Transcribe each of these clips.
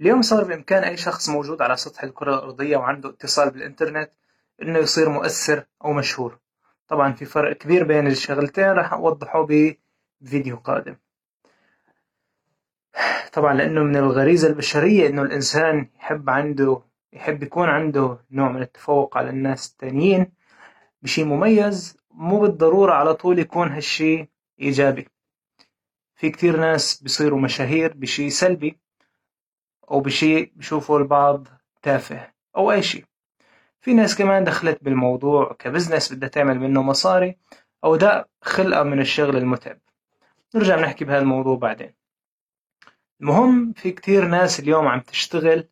اليوم صار بإمكان أي شخص موجود على سطح الكرة الأرضية وعنده اتصال بالإنترنت إنه يصير مؤثر أو مشهور، طبعا في فرق كبير بين الشغلتين راح أوضحه بفيديو قادم، طبعا لأنه من الغريزة البشرية إنه الإنسان يحب عنده يحب يكون عنده نوع من التفوق على الناس التانيين بشي مميز مو بالضرورة على طول يكون هالشي إيجابي، في كتير ناس بيصيروا مشاهير بشي سلبي. أو بشي بيشوفوا البعض تافه أو أي شي، في ناس كمان دخلت بالموضوع كبزنس بدها تعمل منه مصاري أو ده خلقة من الشغل المتعب، نرجع نحكي بهذا الموضوع بعدين، المهم في كتير ناس اليوم عم تشتغل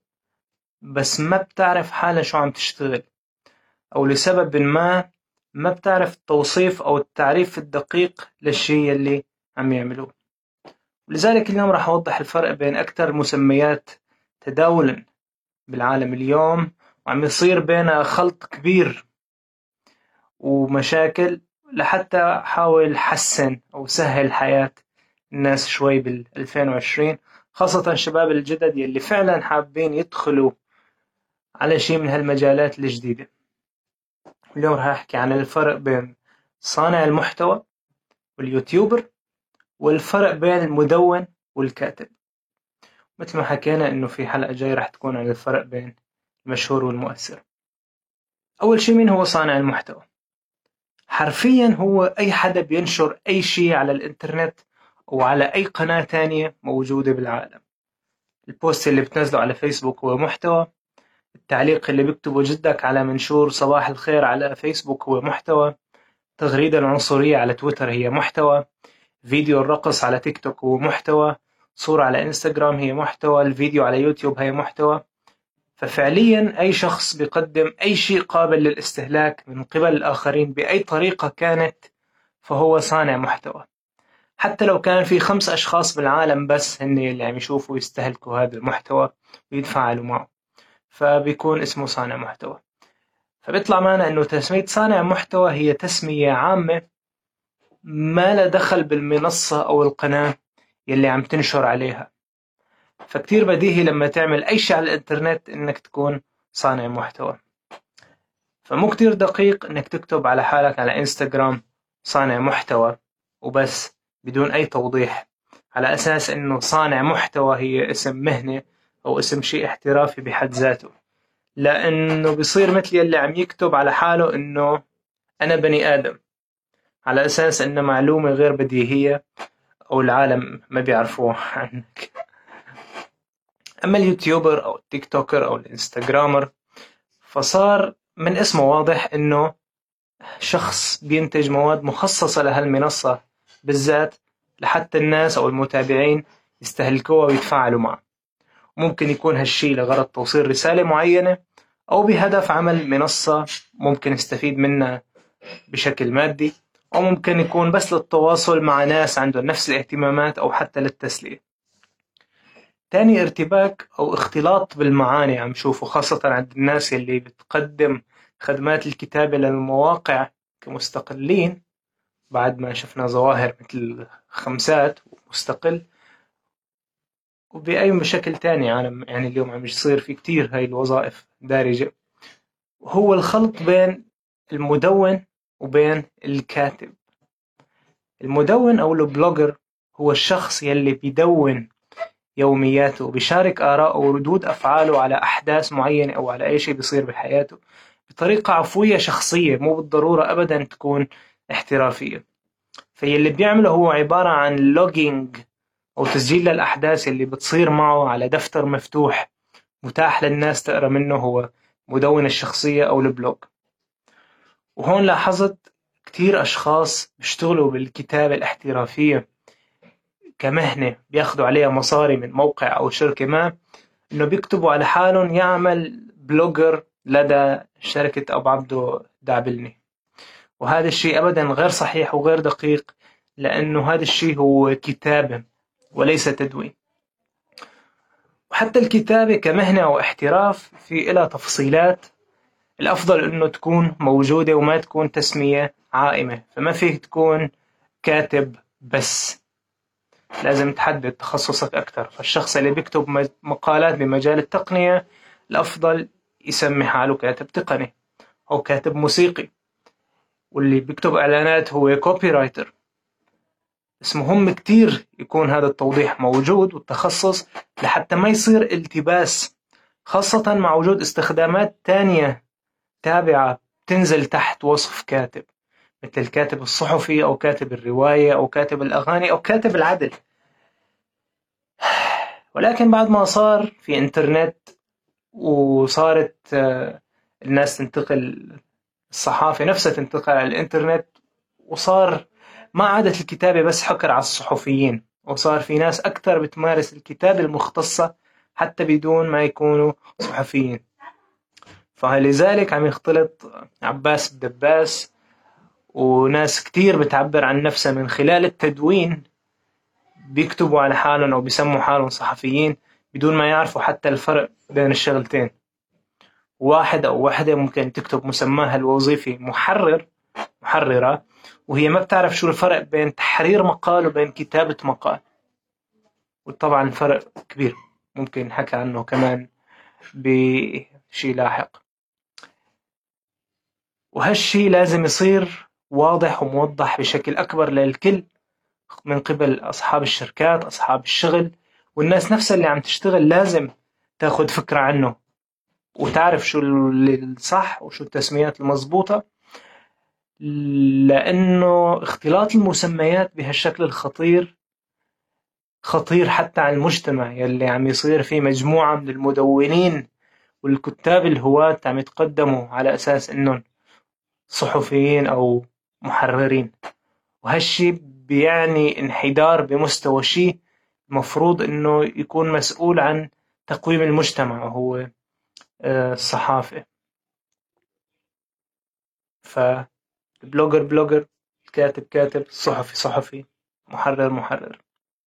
بس ما بتعرف حالها شو عم تشتغل أو لسبب ما ما بتعرف التوصيف أو التعريف الدقيق للشي يلي عم يعملوه، ولذلك اليوم راح أوضح الفرق بين أكتر المسميات تداولا بالعالم اليوم وعم يصير بينها خلط كبير ومشاكل لحتى أحاول حسن أو سهل حياة الناس شوي بالألفين وعشرين خاصة الشباب الجدد يلي فعلا حابين يدخلوا على شي من هالمجالات الجديدة، اليوم راح أحكي عن الفرق بين صانع المحتوى واليوتيوبر والفرق بين المدون والكاتب، مثل ما حكينا إنه في حلقة جاي راح تكون عن الفرق بين المشهور والمؤثر، أول شي مين هو صانع المحتوى؟ حرفيا هو أي حدا بينشر أي شي على الإنترنت أو على أي قناة تانية موجودة بالعالم، البوست اللي بتنزله على فيسبوك هو محتوى، التعليق اللي بيكتبه جدك على منشور صباح الخير على فيسبوك هو محتوى، التغريدة العنصرية على تويتر هي محتوى، فيديو الرقص على تيك توك هو محتوى، صورة على إنستغرام هي محتوى، الفيديو على يوتيوب هي محتوى، ففعليا أي شخص بيقدم أي شيء قابل للاستهلاك من قبل الآخرين بأي طريقة كانت فهو صانع محتوى، حتى لو كان في خمس أشخاص بالعالم بس هن اللي عم يشوفوا ويستهلكوا هذا المحتوى ويتفاعلوا معه، فبيكون اسمه صانع محتوى، فبيطلع معنا إنه تسمية صانع محتوى هي تسمية عامة ما لها دخل بالمنصة أو القناة يلي عم تنشر عليها، فكتير بديهي لما تعمل أي شي على الإنترنت إنك تكون صانع محتوى، فمو كتير دقيق إنك تكتب على حالك على إنستغرام صانع محتوى وبس بدون أي توضيح. على أساس إنه صانع محتوى هي اسم مهنة أو اسم شي احترافي بحد ذاته، لأنه بيصير مثل يلي عم يكتب على حاله إنه أنا بني آدم. على أساس إنها معلومة غير بديهية أو العالم ما بيعرفوها عنك، أما اليوتيوبر أو التيك توكر أو الإنستغرامر فصار من اسمه واضح إنه شخص بينتج مواد مخصصة لهالمنصة بالذات لحتى الناس أو المتابعين يستهلكوها ويتفاعلوا معه، ممكن يكون هالشي لغرض توصيل رسالة معينة أو بهدف عمل منصة ممكن يستفيد منها بشكل مادي. أو ممكن يكون بس للتواصل مع ناس عندهم نفس الاهتمامات أو حتى للتسلية، تاني ارتباك أو اختلاط بالمعاني عم شوفه خاصة عند الناس يلي بتقدم خدمات الكتابة للمواقع كمستقلين. بعد ما شفنا ظواهر مثل خمسات ومستقل. وبأي شكل تاني عالم يعني اليوم عم يصير في كتير هاي الوظائف دارجة. هو الخلط بين المدون وبين الكاتب. المدون أو ال blogger هو الشخص يلي بيدون يومياته وبيشارك آراءه وردود أفعاله على أحداث معينة أو على أي شي بيصير بحياته بطريقة عفوية شخصية مو بالضرورة أبدا تكون احترافية. فيلي بيعمله هو عبارة عن logging أو تسجيل للأحداث اللي بتصير معه على دفتر مفتوح متاح للناس تقرأ منه هو مدون الشخصية أو ال blog. وهون لاحظت كتير أشخاص بيشتغلوا بالكتابة الاحترافية كمهنة بياخدوا عليها مصاري من موقع أو شركة ما إنه بيكتبوا على حالهم يعمل بلوجر لدى شركة أبو عبدو دعبلني وهذا الشيء أبدا غير صحيح وغير دقيق لأنه هذا الشيء هو كتابة وليس تدوين. وحتى الكتابة كمهنة أو احتراف في إلها تفصيلات الأفضل إنه تكون موجودة وما تكون تسمية عائمة فما فيك تكون كاتب بس. لازم تحدد تخصصك أكثر فالشخص اللي بيكتب مقالات بمجال التقنية الأفضل يسمي حاله كاتب تقني أو كاتب موسيقي. واللي بيكتب إعلانات هو copywriter بس مهم كتير يكون هذا التوضيح موجود والتخصص لحتى ما يصير التباس خاصة مع وجود استخدامات تانية تابعة تنزل تحت وصف كاتب مثل الكاتب الصحفي أو كاتب الرواية أو كاتب الأغاني أو كاتب العدل. ولكن بعد ما صار في إنترنت وصارت آه، الناس تنتقل الصحافة نفسها تنتقل على الإنترنت وصار ما عادت الكتابة بس حكر على الصحفيين وصار في ناس أكثر بتمارس الكتابة المختصة حتى بدون ما يكونوا صحفيين. فلذلك عم يختلط عباس الدباس وناس كتير بتعبر عن نفسها من خلال التدوين. بيكتبوا على حالهم أو بيسموا حالهم صحفيين بدون ما يعرفوا حتى الفرق بين الشغلتين. واحد أو وحدة ممكن تكتب مسماها الوظيفي محرر محررة وهي ما بتعرف شو الفرق بين تحرير مقال وبين كتابة مقال. وطبعا الفرق كبير ممكن نحكى عنه كمان بشي لاحق. وهالشي لازم يصير واضح وموضح بشكل أكبر للكل من قبل أصحاب الشركات أصحاب الشغل والناس نفسها اللي عم تشتغل لازم تاخد فكرة عنه وتعرف شو الصح وشو التسميات المضبوطة لأنه اختلاط المسميات بهالشكل الخطير خطير حتى على المجتمع يلي عم يصير في مجموعة من المدونين والكتاب الهواة عم يتقدموا على أساس إنهم صحفيين أو محررين. وهالشي بيعني انحدار بمستوى شيء المفروض إنه يكون مسؤول عن تقويم المجتمع وهو آه، الصحافة. فال blogger blogger الكاتب كاتب الصحفي صحفي محرر محرر.